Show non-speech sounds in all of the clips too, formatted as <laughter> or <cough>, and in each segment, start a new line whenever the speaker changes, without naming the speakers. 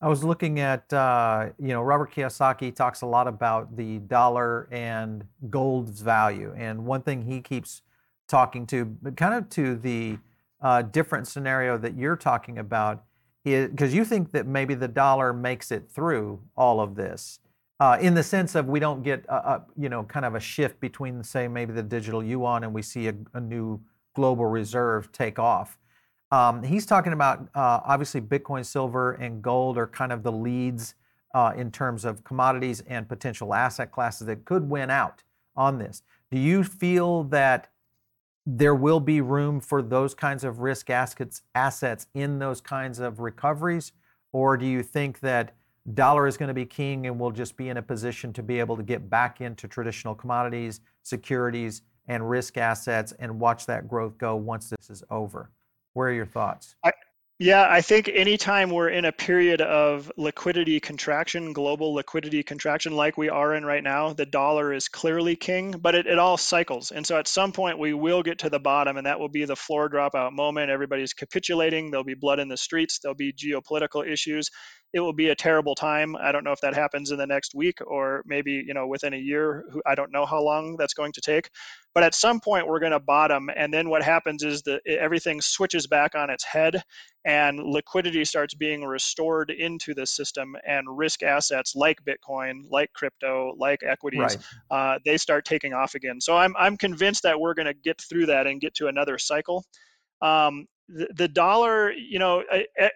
I was looking at, uh, you know, Robert Kiyosaki talks a lot about the dollar and gold's value. And one thing he keeps talking to, kind of to the uh, different scenario that you're talking about, is because you think that maybe the dollar makes it through all of this. Uh, in the sense of we don't get a, a, you know kind of a shift between say maybe the digital yuan and we see a, a new global reserve take off. Um, he's talking about uh, obviously Bitcoin, silver, and gold are kind of the leads uh, in terms of commodities and potential asset classes that could win out on this. Do you feel that there will be room for those kinds of risk assets, assets in those kinds of recoveries? Or do you think that dollar is going to be king and we'll just be in a position to be able to get back into traditional commodities, securities, and risk assets and watch that growth go once this is over? Where are your thoughts?
I, yeah, I think anytime we're in a period of liquidity contraction, global liquidity contraction, like we are in right now, the dollar is clearly king, but it, it all cycles. And so at some point, we will get to the bottom, and that will be the floor dropout moment. Everybody's capitulating. There'll be blood in the streets. There'll be geopolitical issues it will be a terrible time. I don't know if that happens in the next week or maybe you know within a year. I don't know how long that's going to take, but at some point we're going to bottom, and then what happens is that everything switches back on its head, and liquidity starts being restored into the system, and risk assets like Bitcoin, like crypto, like equities, right. uh, they start taking off again. So I'm I'm convinced that we're going to get through that and get to another cycle. Um, the, dollar, you know,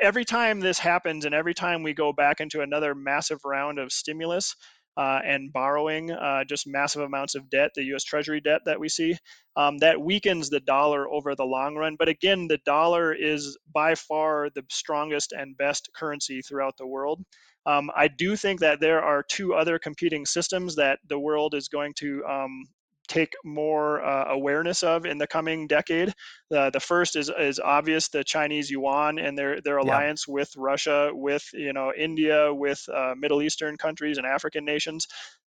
every time this happens and every time we go back into another massive round of stimulus uh, and borrowing, uh, just massive amounts of debt, the US Treasury debt that we see, um, that weakens the dollar over the long run. But again, the dollar is by far the strongest and best currency throughout the world. Um, I do think that there are two other competing systems that the world is going to um, take more uh, awareness of in the coming decade. Uh, the first is is obvious the Chinese yuan and their their alliance yeah. with Russia, with you know India, with uh, Middle Eastern countries and African nations.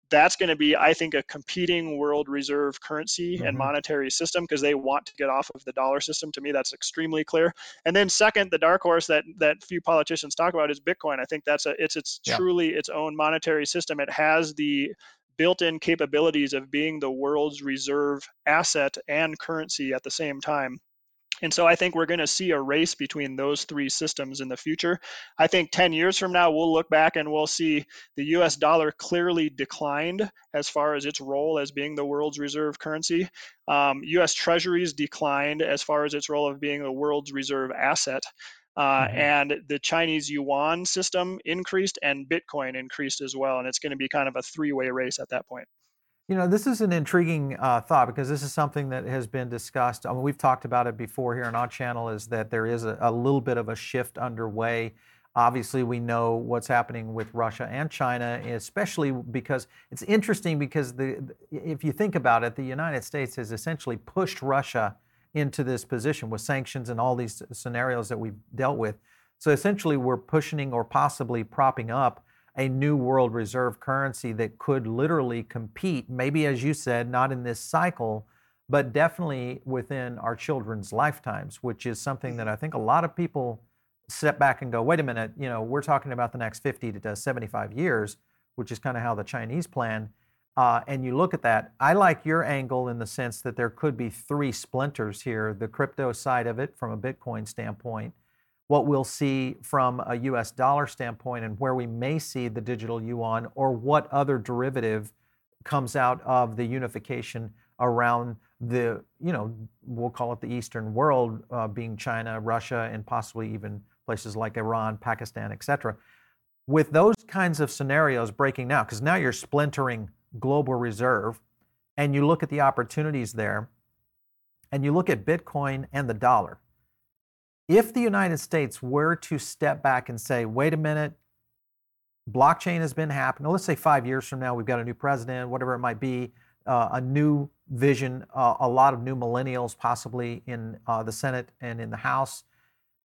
That's going to be, I think, a competing world reserve currency mm-hmm. and monetary system because they want to get off of the dollar system. To me, that's extremely clear. And then second, the dark horse that that few politicians talk about is Bitcoin. I think that's a it's it's yeah. truly its own monetary system. It has the built-in capabilities of being the world's reserve asset and currency at the same time. And so I think we're going to see a race between those three systems in the future. I think 10 years from now, we'll look back and we'll see the US dollar clearly declined as far as its role as being the world's reserve currency. Um, US treasuries declined as far as its role of being the world's reserve asset. Uh, mm-hmm. And the Chinese yuan system increased and Bitcoin increased as well. And it's going to be kind of a three way race at that point.
You know, this is an intriguing uh, thought because this is something that has been discussed. I mean, we've talked about it before here on our channel is that there is a, a little bit of a shift underway. Obviously, we know what's happening with Russia and China, especially because it's interesting because the if you think about it, the United States has essentially pushed Russia into this position with sanctions and all these scenarios that we've dealt with. So essentially, we're pushing or possibly propping up a new world reserve currency that could literally compete, maybe as you said, not in this cycle, but definitely within our children's lifetimes, which is something that mm-hmm. I think a lot of people step back and go, wait a minute, you know, we're talking about the next 50 to 75 years, which is kind of how the Chinese plan uh, and you look at that, I like your angle in the sense that there could be three splinters here the crypto side of it from a Bitcoin standpoint, what we'll see from a US dollar standpoint, and where we may see the digital yuan, or what other derivative comes out of the unification around the, you know, we'll call it the Eastern world, uh, being China, Russia, and possibly even places like Iran, Pakistan, et cetera. With those kinds of scenarios breaking now, because now you're splintering global reserve and you look at the opportunities there and you look at Bitcoin and the dollar, if the United States were to step back and say, wait a minute, blockchain has been happening, let's say five years from now, we've got a new president, whatever it might be, uh, a new vision, uh, a lot of new millennials possibly in uh, the Senate and in the House.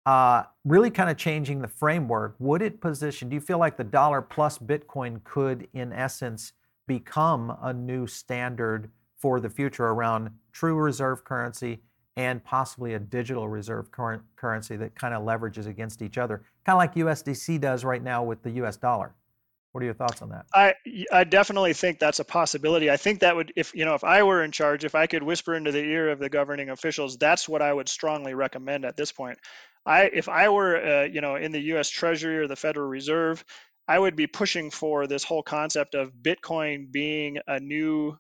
Uh, really kind of changing the framework. Would it position, do you feel like the dollar plus Bitcoin could, in essence, become a new standard for the future around true reserve currency and possibly a digital reserve currency that kind of leverages against each other, kind of like USDC does right now with the US dollar. What are your thoughts on that?
I I definitely think that's a possibility. I think that would if you know if I were in charge, if I could whisper into the ear of the governing officials, that's what I would strongly recommend at this point. I if I were uh, you know in the U.S. Treasury or the Federal Reserve, I would be pushing for this whole concept of Bitcoin being a new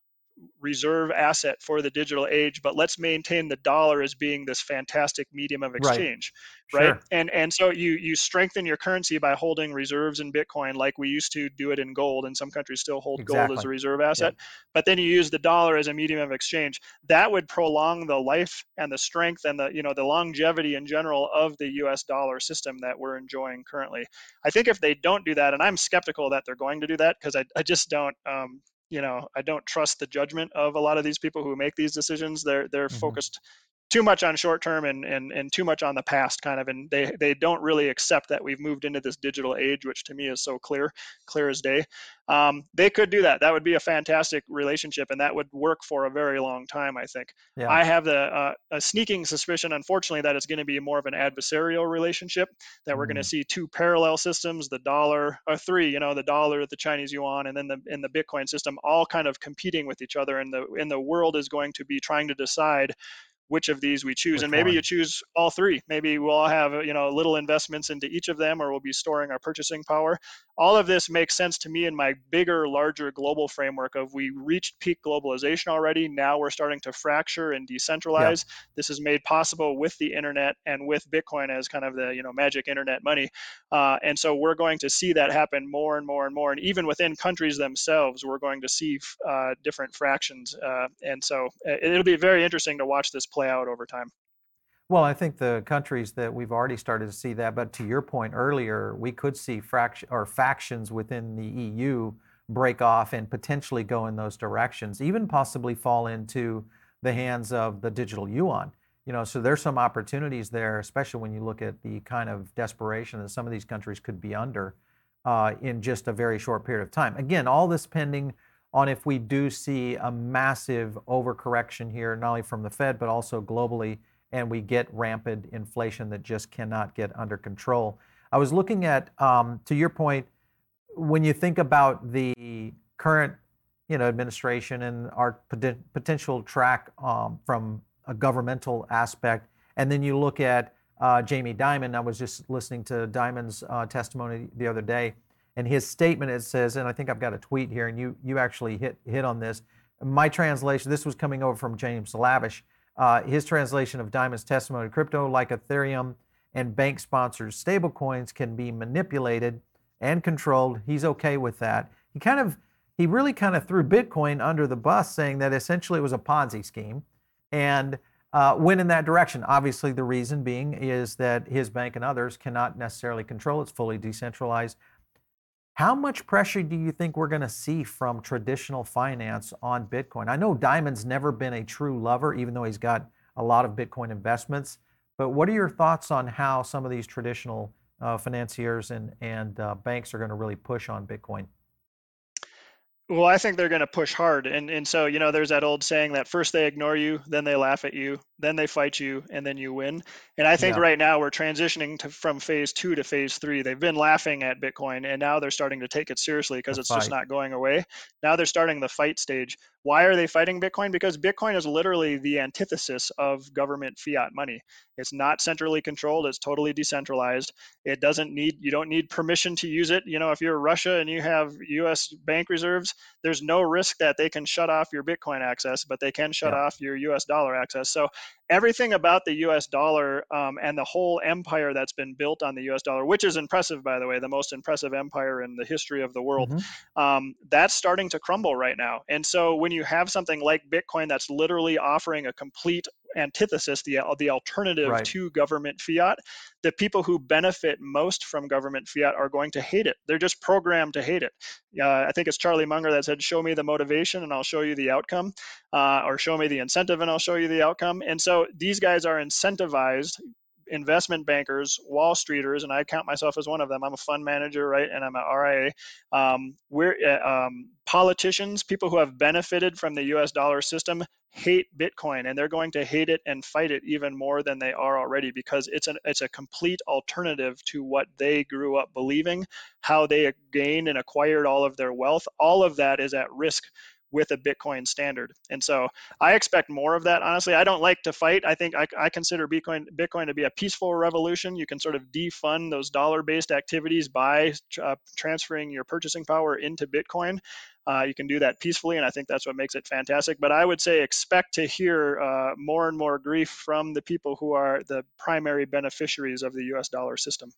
reserve asset for the digital age but let's maintain the dollar as being this fantastic medium of exchange right, right? Sure. and and so you you strengthen your currency by holding reserves in bitcoin like we used to do it in gold and some countries still hold exactly. gold as a reserve asset yeah. but then you use the dollar as a medium of exchange that would prolong the life and the strength and the you know the longevity in general of the US dollar system that we're enjoying currently i think if they don't do that and i'm skeptical that they're going to do that because I, I just don't um, you know i don't trust the judgment of a lot of these people who make these decisions they're they're mm-hmm. focused too much on short term and, and and too much on the past kind of and they they don't really accept that we've moved into this digital age which to me is so clear clear as day um, they could do that that would be a fantastic relationship and that would work for a very long time i think yeah. i have the uh, a sneaking suspicion unfortunately that it's going to be more of an adversarial relationship that we're mm. going to see two parallel systems the dollar or three you know the dollar the chinese yuan and then the in the bitcoin system all kind of competing with each other and the and the world is going to be trying to decide which of these we choose. Which and maybe one? you choose all three. Maybe we'll all have you know little investments into each of them, or we'll be storing our purchasing power. All of this makes sense to me in my bigger, larger global framework of we reached peak globalization already. Now we're starting to fracture and decentralize. Yeah. This is made possible with the internet and with Bitcoin as kind of the you know magic internet money. Uh, and so we're going to see that happen more and more and more. And even within countries themselves, we're going to see uh, different fractions. Uh, and so uh, it'll be very interesting to watch this play play out over time.
Well, I think the countries that we've already started to see that, but to your point earlier, we could see fraction or factions within the EU break off and potentially go in those directions, even possibly fall into the hands of the digital yuan. You know, so there's some opportunities there, especially when you look at the kind of desperation that some of these countries could be under uh, in just a very short period of time. Again, all this pending on if we do see a massive overcorrection here, not only from the Fed, but also globally, and we get rampant inflation that just cannot get under control. I was looking at, um, to your point, when you think about the current you know, administration and our potential track um, from a governmental aspect, and then you look at uh, Jamie Dimon. I was just listening to Dimon's uh, testimony the other day and his statement it says, and I think I've got a tweet here, and you you actually hit hit on this. My translation, this was coming over from James Lavish. Uh, his translation of Dimon's testimony: crypto, like Ethereum and bank-sponsored stablecoins, can be manipulated and controlled. He's okay with that. He kind of he really kind of threw Bitcoin under the bus, saying that essentially it was a Ponzi scheme, and uh, went in that direction. Obviously, the reason being is that his bank and others cannot necessarily control. It's fully decentralized. How much pressure do you think we're going to see from traditional finance on Bitcoin? I know Dimon's never been a true lover, even though he's got a lot of Bitcoin investments. But what are your thoughts on how some of these traditional uh, financiers and, and uh, banks are going to really push on Bitcoin?
Well, I think they're going to push hard. And, and so, you know, there's that old saying that first they ignore you, then they laugh at you, then they fight you, and then you win. And I think yeah. right now we're transitioning to, from phase two to phase three. They've been laughing at Bitcoin, and now they're starting to take it seriously because it's fight. just not going away. Now they're starting the fight stage. Why are they fighting Bitcoin? Because Bitcoin is literally the antithesis of government fiat money. It's not centrally controlled, it's totally decentralized. It doesn't need you don't need permission to use it. You know, if you're Russia and you have US bank reserves, there's no risk that they can shut off your Bitcoin access, but they can shut yeah. off your US dollar access. So everything about the US dollar um, and the whole empire that's been built on the US dollar, which is impressive, by the way, the most impressive empire in the history of the world, mm-hmm. um, that's starting to crumble right now. And so when you have something like Bitcoin that's literally offering a complete antithesis, the, the alternative right. to government fiat, the people who benefit most from government fiat are going to hate it. They're just programmed to hate it. Uh, I think it's Charlie Munger that said, Show me the motivation and I'll show you the outcome, uh, or show me the incentive and I'll show you the outcome. And so these guys are incentivized investment bankers, Wall Streeters, and I count myself as one of them. I'm a fund manager, right, and I'm an RIA. Um, we're uh, um, politicians, people who have benefited from the U.S. dollar system, hate Bitcoin, and they're going to hate it and fight it even more than they are already because it's an it's a complete alternative to what they grew up believing, how they gained and acquired all of their wealth. All of that is at risk with a Bitcoin standard. And so I expect more of that. Honestly, I don't like to fight. I think I, I consider Bitcoin Bitcoin to be a peaceful revolution. You can sort of defund those dollar-based activities by uh, transferring your purchasing power into Bitcoin. Uh, you can do that peacefully, and I think that's what makes it fantastic. But I would say expect to hear uh, more and more grief from the people who are the primary beneficiaries of the U.S. dollar system.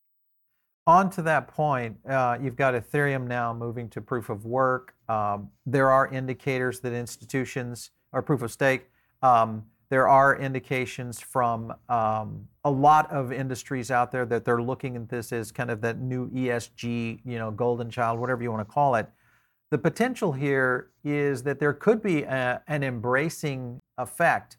On to that point, uh, you've got Ethereum now moving to proof of work. Um, there are indicators that institutions are proof of stake. Um, there are indications from um, a lot of industries out there that they're looking at this as kind of that new ESG, you know, golden child, whatever you want to call it. The potential here is that there could be a, an embracing effect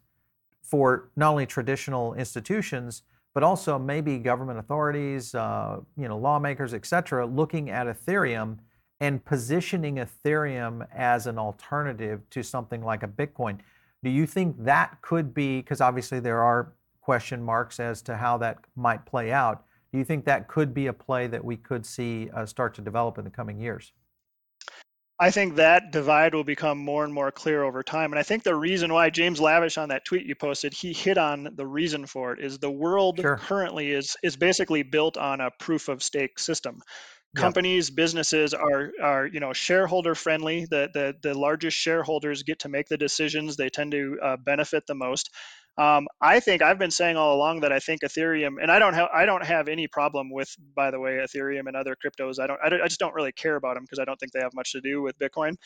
for not only traditional institutions, but also maybe government authorities, uh, you know, lawmakers, et cetera, looking at Ethereum and positioning Ethereum as an alternative to something like a Bitcoin. Do you think that could be, because obviously there are question marks as to how that might play out, do you think that could be a play that we could see uh, start to develop in the coming years?
I think that divide will become more and more clear over time. And I think the reason why James Lavish on that tweet you posted, he hit on the reason for it is the world sure. currently is is basically built on a proof of stake system. Yep. Companies, businesses are are you know shareholder friendly. The the the largest shareholders get to make the decisions. They tend to uh, benefit the most. Um, I think I've been saying all along that I think Ethereum, and I don't have I don't have any problem with, by the way, Ethereum and other cryptos. I don't I, don't, I just don't really care about them because I don't think they have much to do with Bitcoin.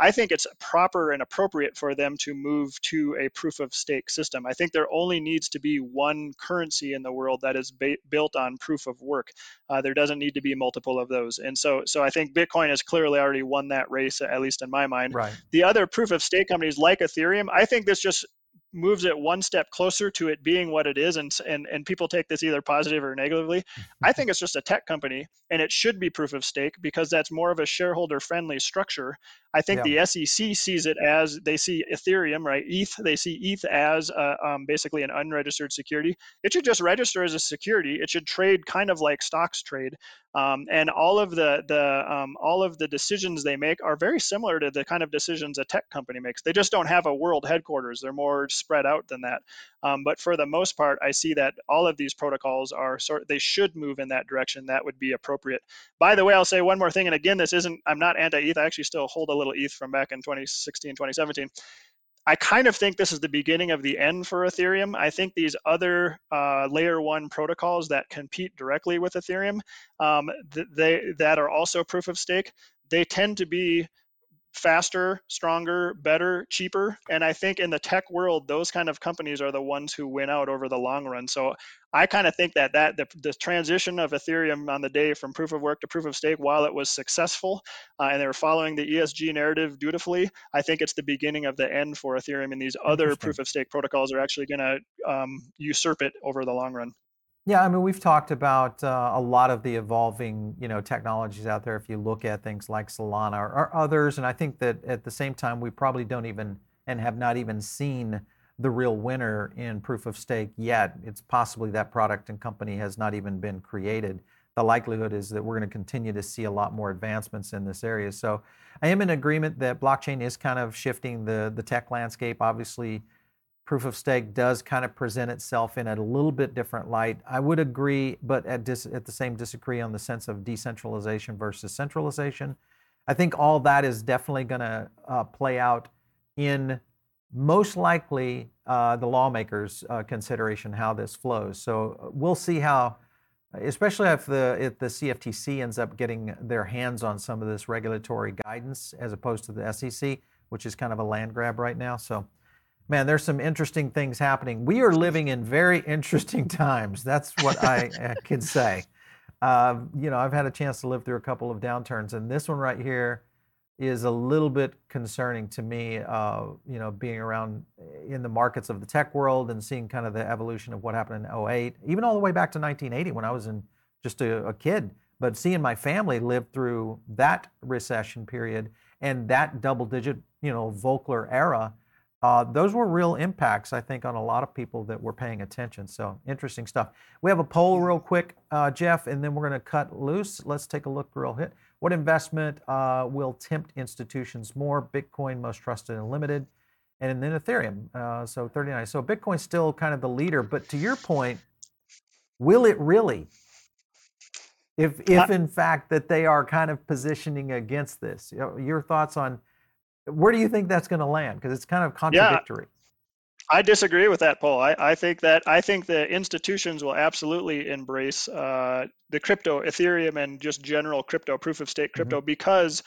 I think it's proper and appropriate for them to move to a proof of stake system. I think there only needs to be one currency in the world that is ba- built on proof of work. Uh, there doesn't need to be multiple of those. And so, so I think Bitcoin has clearly already won that race, at least in my mind.
Right.
The other proof of stake companies like Ethereum, I think this just moves it one step closer to it being what it is and and and people take this either positive or negatively. <laughs> I think it's just a tech company and it should be proof of stake because that's more of a shareholder friendly structure. I think yeah. the sec sees it as they see ethereum right? Eth they see eth as uh, um, basically an unregistered security. It should just register as a security. It should trade kind of like stocks trade um, and all of the the um, all of the decisions they make are very similar to the kind of decisions a tech company makes. They just don't have a world headquarters. They're more spread out than that. Um, but for the most part, I see that all of these protocols are sort. They should move in that direction. That would be appropriate. By the way, I'll say one more thing. And again, this isn't. I'm not anti-ETH. I actually still hold a little ETH from back in 2016, 2017. I kind of think this is the beginning of the end for Ethereum. I think these other uh, layer one protocols that compete directly with Ethereum, um, th- they that are also proof of stake, they tend to be faster, stronger, better, cheaper. And I think in the tech world, those kind of companies are the ones who win out over the long run. So I kind of think that that the, the, transition of Ethereum on the day from proof of work to proof of stake, while it was successful uh, and they were following the ESG narrative dutifully, I think it's the beginning of the end for Ethereum. And these other proof of stake protocols are actually going to um, usurp it over the long run.
Yeah, I mean, we've talked about uh, a lot of the evolving, you know, technologies out there. If you look at things like Solana or, or, others, and I think that at the same time, we probably don't even and have not even seen the real winner in proof of stake yet. It's possibly that product and company has not even been created. The likelihood is that we're going to continue to see a lot more advancements in this area. So, I am in agreement that blockchain is kind of shifting the the tech landscape. Obviously proof of stake does kind of present itself in a little bit different light. I would agree, but at, dis- at the same disagree on the sense of decentralization versus centralization. I think all that is definitely going to uh, play out in most likely uh, the lawmakers' uh, consideration how this flows. So uh, we'll see how, especially if the if the CFTC ends up getting their hands on some of this regulatory guidance as opposed to the SEC, which is kind of a land grab right now. So man, there's some interesting things happening. We are living in very interesting times. That's what I uh, can say. Uh, you know, I've had a chance to live through a couple of downturns, and this one right here, is a little bit concerning to me. Uh, you know, being around in the markets of the tech world and seeing kind of the evolution of what happened in 08, even all the way back to 1980 when I was in just a, a kid. But seeing my family live through that recession period and that double-digit, you know, Volcker era, uh, those were real impacts, I think, on a lot of people that were paying attention. So interesting stuff. We have a poll real quick, uh, Jeff, and then we're going to cut loose. Let's take a look real hit. What investment uh, will tempt institutions more? Bitcoin, most trusted and limited, and then Ethereum. Uh, so 39. So Bitcoin's still kind of the leader, but to your point, will it really? If, if in fact that they are kind of positioning against this, your thoughts on where do you think that's going to land? Because it's kind of contradictory.
Yeah. I disagree with that Paul. I, I, think that I think the institutions will absolutely embrace uh, the crypto, Ethereum, and just general crypto, proof of stake crypto, mm-hmm. because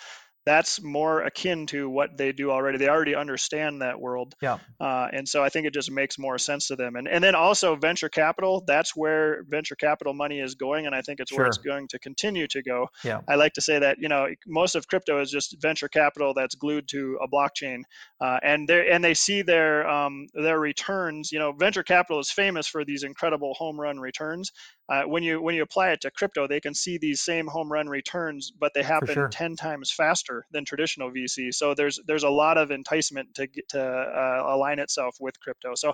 that's more akin to what they do already. They already understand that world.
Yeah.
Uh, and so I think it just makes more sense to them. And and then also venture capital. That's where venture capital money is going, and I think it's sure. where it's going to continue to go.
Yeah.
I like to say that you know most of crypto is just venture capital that's glued to a blockchain, uh, and they and they see their um, their returns. You know, venture capital is famous for these incredible home run returns. Uh, when you when you apply it to crypto, they can see these same home run returns, but they happen sure. ten times faster than traditional VC. So there's there's a lot of enticement to get to uh, align itself with crypto. So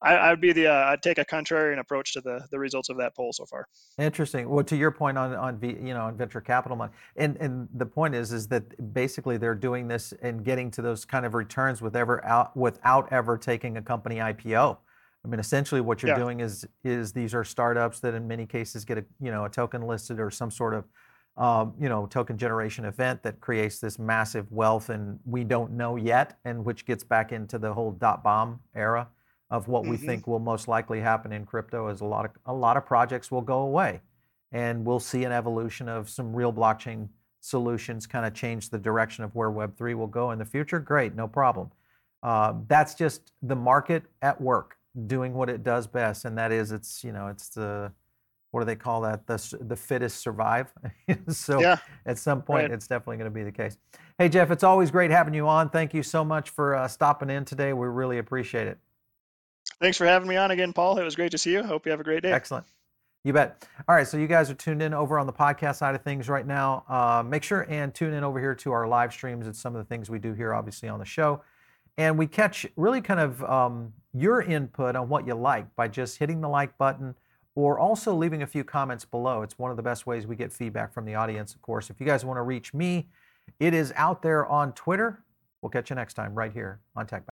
I, would be the uh, I'd take a contrarian approach to the the results of that poll so far.
Interesting. Well, to your point on on v, you know on venture capital money, and and the point is is that basically they're doing this and getting to those kind of returns with ever out without ever taking a company IPO. I mean, essentially, what you're yeah. doing is is these are startups that in many cases get a you know a token listed or some sort of um, you know, token generation event that creates this massive wealth, and we don't know yet, and which gets back into the whole dot bomb era of what mm-hmm. we think will most likely happen in crypto. Is a lot of a lot of projects will go away, and we'll see an evolution of some real blockchain solutions kind of change the direction of where Web three will go in the future. Great, no problem. Uh, that's just the market at work doing what it does best, and that is it's you know it's the what do they call that? The, the fittest survive. <laughs> so yeah, at some point, right. it's definitely going to be the case. Hey, Jeff, it's always great having you on. Thank you so much for uh, stopping in today. We really appreciate it.
Thanks for having me on again, Paul. It was great to see you. Hope you have a great day.
Excellent. You bet. All right, so you guys are tuned in over on the podcast side of things right now. Uh, make sure and tune in over here to our live streams. It's some of the things we do here, obviously, on the show. And we catch really kind of um, your input on what you like by just hitting the like button or also leaving a few comments below. It's one of the best ways we get feedback from the audience, of course. If you guys want to reach me, it is out there on Twitter. We'll catch you next time right here on Tech